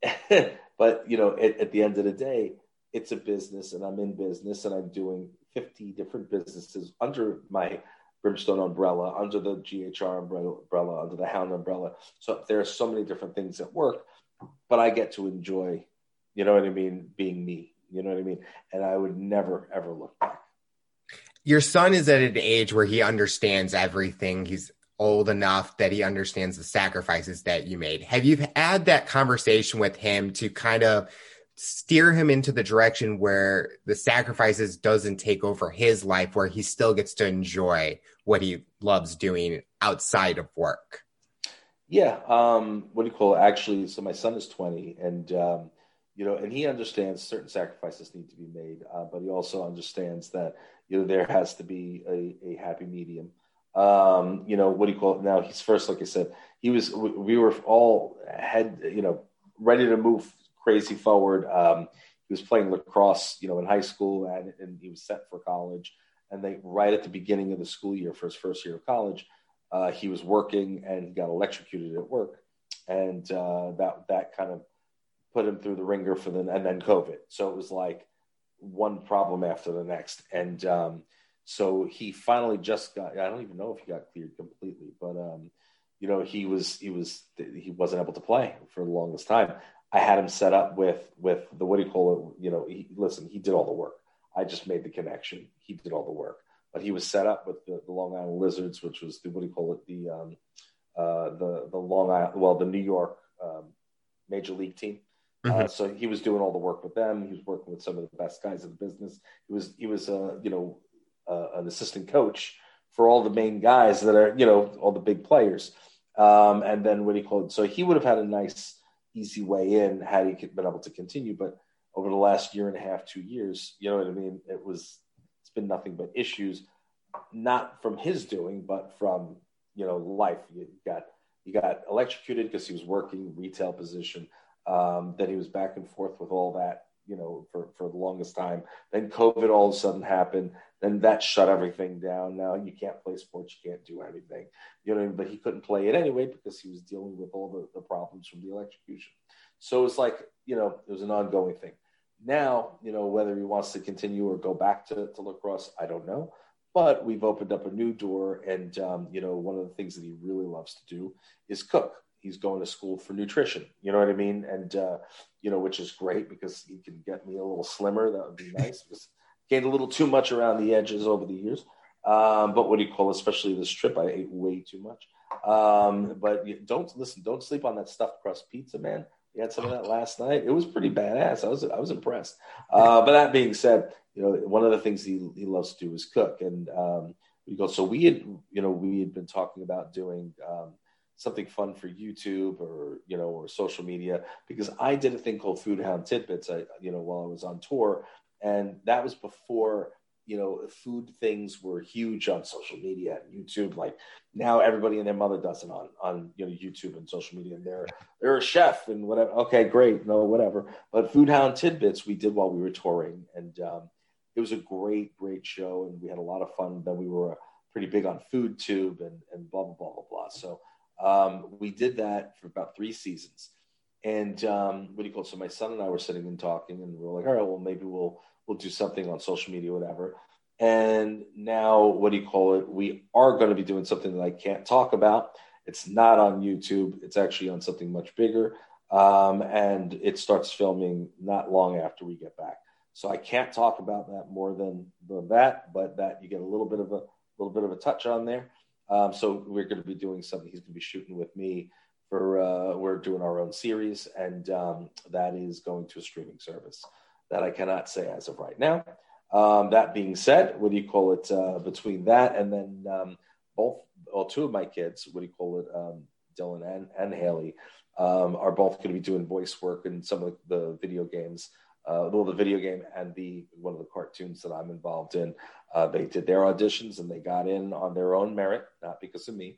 but you know at, at, the end of the day it's a business and i'm in business and i'm doing 50 different businesses under my brimstone umbrella under the ghr umbrella under the hound umbrella. So there are so many different things at work but i get to enjoy you know what i mean being me you know what i mean and i would never ever look back your son is at an age where he understands everything. He's old enough that he understands the sacrifices that you made. Have you had that conversation with him to kind of steer him into the direction where the sacrifices doesn't take over his life where he still gets to enjoy what he loves doing outside of work? Yeah, um, what do you call it? Actually, so my son is 20 and um, you know, and he understands certain sacrifices need to be made, uh, but he also understands that you know there has to be a, a happy medium. Um, you know, what do you call it? Now he's first, like I said, he was. We were all had you know ready to move crazy forward. Um, he was playing lacrosse, you know, in high school, and, and he was set for college. And they right at the beginning of the school year for his first year of college, uh, he was working and got electrocuted at work, and uh, that that kind of put him through the ringer for the and then COVID. So it was like one problem after the next, and um, so he finally just got. I don't even know if he got cleared completely, but um, you know he was he was he wasn't able to play for the longest time. I had him set up with with the what do you call it? You know, he, listen, he did all the work. I just made the connection. He did all the work, but he was set up with the, the Long Island Lizards, which was the what do you call it? The um, uh, the the Long Island, well, the New York um, Major League team. Mm-hmm. Uh, so he was doing all the work with them. He was working with some of the best guys in the business. He was he was uh, you know uh, an assistant coach for all the main guys that are you know all the big players. Um, and then what he called so he would have had a nice easy way in had he been able to continue. But over the last year and a half, two years, you know what I mean. It was it's been nothing but issues, not from his doing, but from you know life. You got you got electrocuted because he was working retail position um, then he was back and forth with all that, you know, for, for the longest time. Then COVID all of a sudden happened. Then that shut everything down. Now you can't play sports, you can't do anything. You know, but he couldn't play it anyway because he was dealing with all the, the problems from the electrocution. So it's like, you know, it was an ongoing thing. Now, you know, whether he wants to continue or go back to, to lacrosse, I don't know. But we've opened up a new door. And, um, you know, one of the things that he really loves to do is cook he's going to school for nutrition. You know what I mean? And uh, you know, which is great because he can get me a little slimmer. That would be nice. because gained a little too much around the edges over the years. Um, but what do you call, it? especially this trip? I ate way too much. Um, but don't listen. Don't sleep on that stuffed crust pizza, man. We had some of that last night. It was pretty badass. I was I was impressed. Uh, but that being said, you know, one of the things he he loves to do is cook. And um, we go. So we had, you know, we had been talking about doing. Um, something fun for YouTube or you know or social media because I did a thing called Food Hound Tidbits. I you know while I was on tour, and that was before you know food things were huge on social media and YouTube. Like now, everybody and their mother does it on on you know YouTube and social media. And they're they're a chef and whatever. Okay, great, no whatever. But Food Hound Tidbits we did while we were touring, and um, it was a great great show, and we had a lot of fun. Then we were pretty big on food tube and and blah blah blah blah blah. So um, we did that for about three seasons. And um, what do you call it? So my son and I were sitting and talking, and we are like, all right, well, maybe we'll we'll do something on social media, whatever. And now, what do you call it? We are going to be doing something that I can't talk about. It's not on YouTube. It's actually on something much bigger. Um, and it starts filming not long after we get back. So I can't talk about that more than, than that, but that you get a little bit of a little bit of a touch on there. Um, so we're going to be doing something. He's going to be shooting with me for uh, we're doing our own series, and um, that is going to a streaming service that I cannot say as of right now. Um, that being said, what do you call it? Uh, between that and then um, both, well, two of my kids, what do you call it? Um, Dylan and, and Haley um, are both going to be doing voice work in some of the, video games uh, well, the video game and the one of the cartoons that I'm involved in. Uh, they did their auditions and they got in on their own merit, not because of me.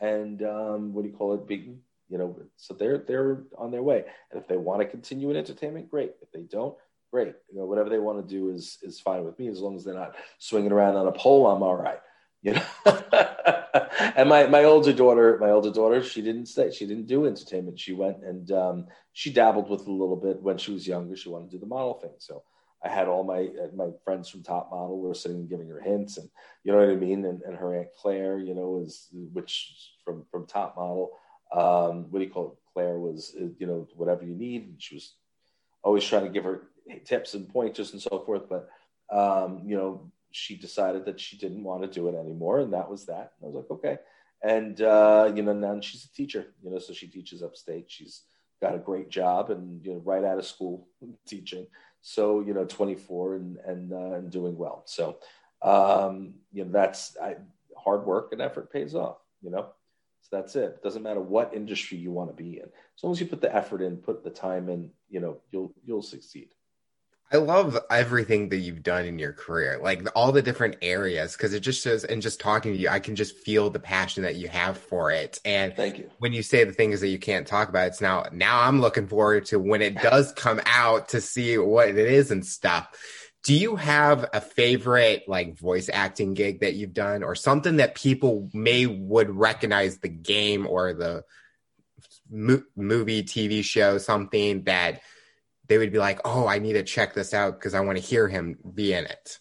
And um, what do you call it? Being, you know, so they're they're on their way. And if they want to continue in entertainment, great. If they don't, great. You know, whatever they want to do is is fine with me as long as they're not swinging around on a pole. I'm all right. You know. and my my older daughter, my older daughter, she didn't stay. She didn't do entertainment. She went and um, she dabbled with a little bit when she was younger. She wanted to do the model thing. So I had all my my friends from Top Model were sitting and giving her hints, and you know what I mean. And, and her aunt Claire, you know, was which from from Top Model. Um, what do you call it? Claire was you know whatever you need. And she was always trying to give her tips and pointers and so forth. But um, you know, she decided that she didn't want to do it anymore, and that was that. I was like, okay. And uh, you know, now she's a teacher. You know, so she teaches upstate. She's got a great job, and you know, right out of school teaching. So you know, 24 and and uh, and doing well. So um, you know, that's I, hard work and effort pays off. You know, so that's it. it. Doesn't matter what industry you want to be in. As long as you put the effort in, put the time in, you know, you'll you'll succeed. I love everything that you've done in your career, like all the different areas, because it just shows. And just talking to you, I can just feel the passion that you have for it. And thank you. When you say the things that you can't talk about, it's now. Now I'm looking forward to when it does come out to see what it is and stuff. Do you have a favorite like voice acting gig that you've done, or something that people may would recognize the game or the mo- movie, TV show, something that they would be like, "Oh, I need to check this out because I want to hear him be in it."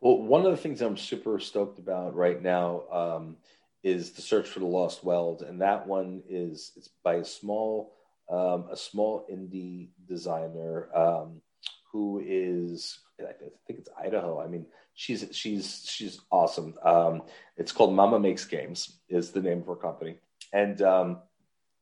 Well, one of the things I'm super stoked about right now um, is the search for the lost weld, and that one is it's by a small um, a small indie designer um, who is I think it's Idaho. I mean, she's she's she's awesome. Um, it's called Mama Makes Games is the name of her company, and um,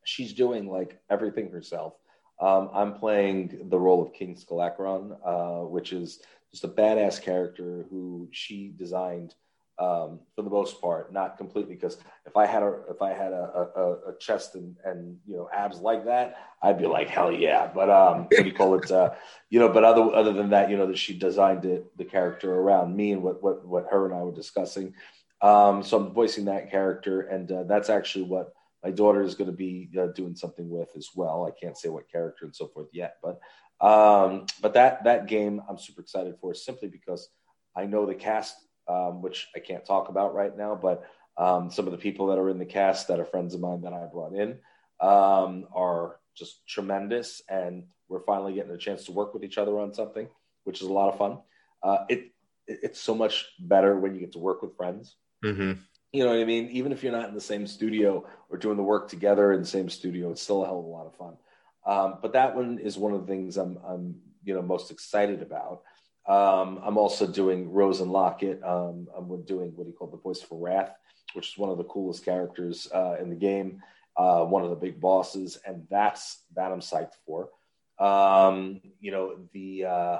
she's doing like everything herself um, I'm playing the role of King Scalacron, uh, which is just a badass character who she designed um, for the most part, not completely. Because if I had a if I had a, a, a, chest and, and you know abs like that, I'd be like hell yeah. But um, what do you call it? Uh, you know, but other other than that, you know, that she designed it the character around me and what what what her and I were discussing. Um, so I'm voicing that character, and uh, that's actually what my daughter is going to be uh, doing something with as well. I can't say what character and so forth yet, but um, but that that game I'm super excited for simply because I know the cast, um, which I can't talk about right now, but um, some of the people that are in the cast that are friends of mine that I brought in um, are just tremendous, and we're finally getting a chance to work with each other on something, which is a lot of fun. Uh, it, it it's so much better when you get to work with friends. Mm-hmm. You know what I mean? Even if you're not in the same studio or doing the work together in the same studio, it's still a hell of a lot of fun. Um, but that one is one of the things I'm, I'm you know, most excited about. Um, I'm also doing Rose and Lockett. Um, I'm doing what he called the Voice for Wrath, which is one of the coolest characters uh, in the game, uh, one of the big bosses, and that's that I'm psyched for. Um, you know, the uh,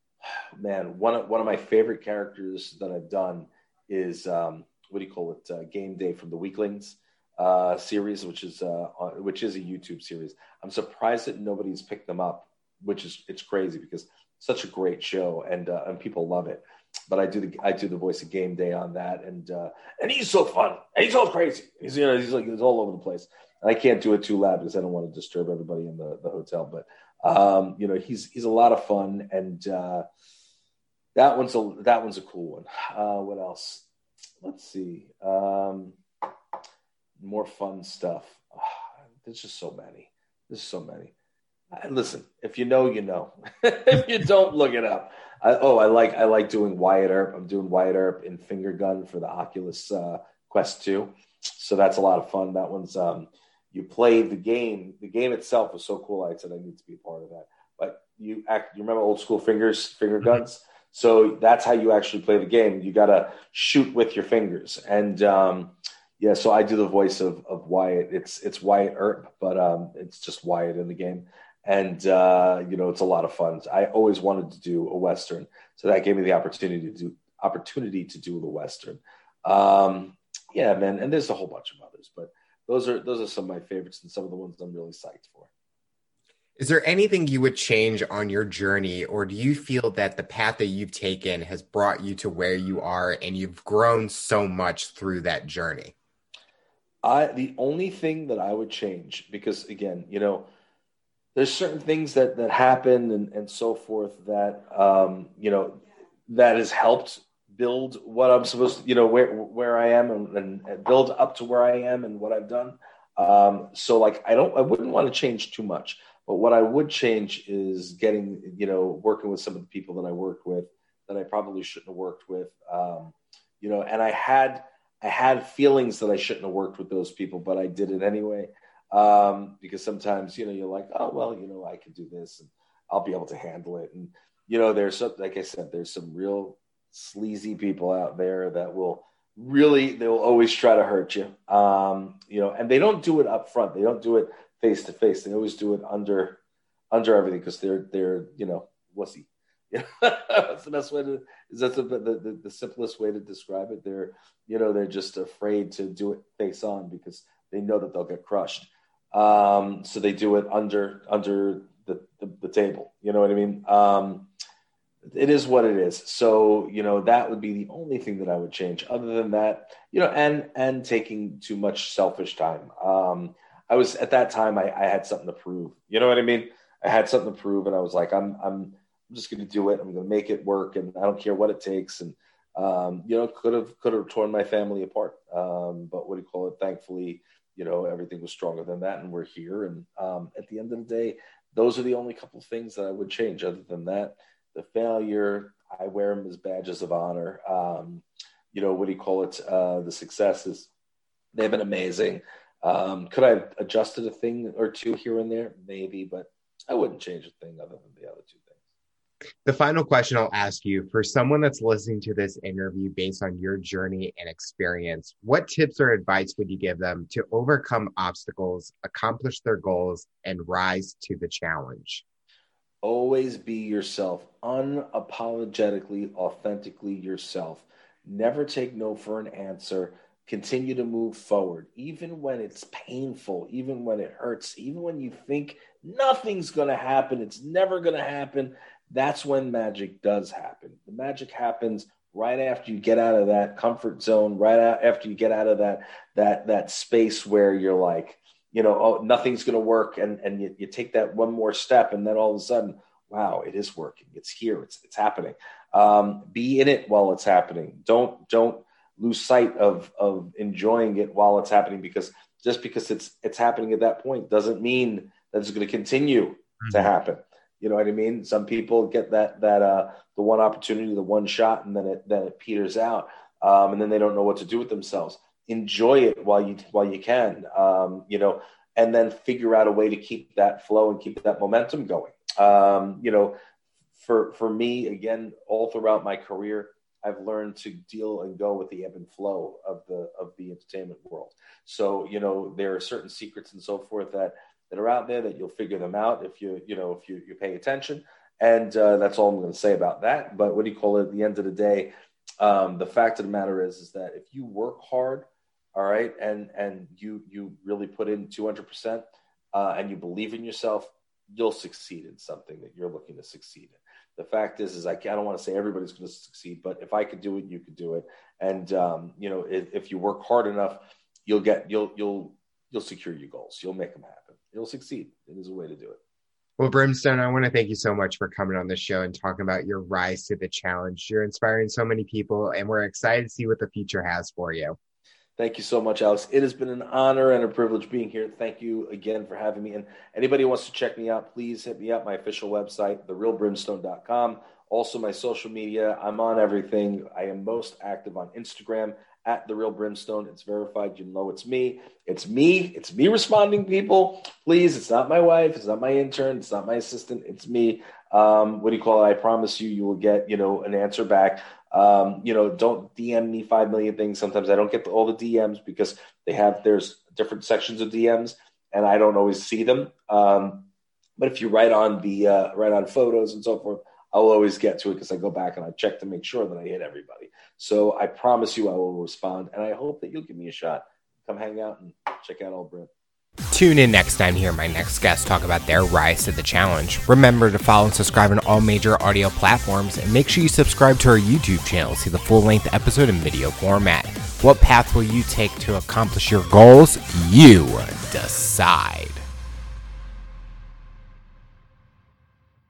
man, one of one of my favorite characters that I've done is um, what do you call it? Uh, Game Day from the Weaklings uh, series, which is uh, which is a YouTube series. I'm surprised that nobody's picked them up, which is it's crazy because such a great show and uh, and people love it. But I do the I do the voice of Game Day on that, and uh, and he's so fun. And he's all crazy. He's you know he's like he's all over the place. And I can't do it too loud because I don't want to disturb everybody in the, the hotel. But um, you know he's he's a lot of fun, and uh, that one's a that one's a cool one. Uh, what else? Let's see. Um, more fun stuff. Oh, there's just so many. There's so many. Listen, if you know, you know. if you don't, look it up. I, oh, I like I like doing Wyatt Earp. I'm doing Wyatt Earp in finger gun for the Oculus uh, Quest 2. So that's a lot of fun. That one's um, you play the game. The game itself was so cool. I said I need to be a part of that. But you act. You remember old school fingers, finger mm-hmm. So that's how you actually play the game. You got to shoot with your fingers. And um, yeah, so I do the voice of, of Wyatt. It's it's Wyatt Earp, but um, it's just Wyatt in the game and uh, you know it's a lot of fun. I always wanted to do a western, so that gave me the opportunity to do opportunity to do the western. Um, yeah, man, and there's a whole bunch of others, but those are those are some of my favorites and some of the ones I'm really psyched for. Is there anything you would change on your journey, or do you feel that the path that you've taken has brought you to where you are and you've grown so much through that journey? I the only thing that I would change because again, you know, there's certain things that that happen and, and so forth that um, you know that has helped build what I'm supposed to, you know, where where I am and, and build up to where I am and what I've done. Um, so like I don't I wouldn't want to change too much, but what I would change is getting, you know, working with some of the people that I worked with that I probably shouldn't have worked with. Um, you know, and I had I had feelings that I shouldn't have worked with those people, but I did it anyway um, because sometimes you know you're like, oh well, you know, I can do this and I'll be able to handle it. And you know, there's some, like I said, there's some real sleazy people out there that will really they will always try to hurt you. Um, you know, and they don't do it up front. They don't do it face to face. They always do it under under everything because they're they're you know wussy. Know, that's the best way to is that the, the the simplest way to describe it. They're you know they're just afraid to do it face on because they know that they'll get crushed. Um, so they do it under under the, the, the table. You know what I mean? Um, it is what it is. So you know that would be the only thing that I would change. Other than that, you know, and and taking too much selfish time. Um, I was at that time I, I had something to prove. You know what I mean? I had something to prove, and I was like, I'm I'm I'm just going to do it. I'm going to make it work, and I don't care what it takes. And um, you know, could have could have torn my family apart. Um, but what do you call it? Thankfully, you know everything was stronger than that and we're here and um, at the end of the day those are the only couple of things that i would change other than that the failure i wear them as badges of honor um, you know what do you call it uh, the successes they've been amazing um, could i have adjusted a thing or two here and there maybe but i wouldn't change a thing other than the other two things. the final question I'll ask you for someone that's listening to this interview based on your journey and experience, what tips or advice would you give them to overcome obstacles, accomplish their goals, and rise to the challenge? Always be yourself, unapologetically, authentically yourself. Never take no for an answer. Continue to move forward, even when it's painful, even when it hurts, even when you think nothing's going to happen, it's never going to happen that's when magic does happen. The magic happens right after you get out of that comfort zone, right after you get out of that that that space where you're like, you know, oh, nothing's going to work, and and you, you take that one more step, and then all of a sudden, wow, it is working. It's here. It's it's happening. Um, be in it while it's happening. Don't don't lose sight of of enjoying it while it's happening because just because it's it's happening at that point doesn't mean that it's going to continue mm-hmm. to happen. You know what I mean? Some people get that that uh, the one opportunity, the one shot, and then it then it peters out, um, and then they don't know what to do with themselves. Enjoy it while you while you can, um, you know, and then figure out a way to keep that flow and keep that momentum going. Um, you know, for for me, again, all throughout my career, I've learned to deal and go with the ebb and flow of the of the entertainment world. So you know, there are certain secrets and so forth that that are out there that you'll figure them out if you you know if you you pay attention. And uh, that's all I'm going to say about that. But what do you call it? At the end of the day, um, the fact of the matter is is that if you work hard, all right, and and you you really put in 200 uh, percent, and you believe in yourself, you'll succeed in something that you're looking to succeed in. The fact is, is I, I don't want to say everybody's going to succeed, but if I could do it, you could do it. And um, you know, if, if you work hard enough, you'll get you'll you'll you'll secure your goals. You'll make them happen you'll succeed. It is a way to do it. Well, Brimstone, I want to thank you so much for coming on the show and talking about your rise to the challenge. You're inspiring so many people, and we're excited to see what the future has for you. Thank you so much, Alex. It has been an honor and a privilege being here. Thank you again for having me. And anybody who wants to check me out, please hit me up. My official website, therealbrimstone.com. Also, my social media. I'm on everything. I am most active on Instagram at the real brimstone. It's verified. You know it's me. It's me. It's me responding. People, please. It's not my wife. It's not my intern. It's not my assistant. It's me. Um, what do you call it? I promise you, you will get you know an answer back. Um, you know, don't DM me five million things. Sometimes I don't get all the DMs because they have there's different sections of DMs, and I don't always see them. Um, but if you write on the uh, write on photos and so forth, I'll always get to it because I go back and I check to make sure that I hit everybody. So I promise you I will respond, and I hope that you'll give me a shot. Come hang out and check out Old Brim. Tune in next time to hear my next guest talk about their rise to the challenge. Remember to follow and subscribe on all major audio platforms, and make sure you subscribe to our YouTube channel to see the full length episode in video format. What path will you take to accomplish your goals? You decide.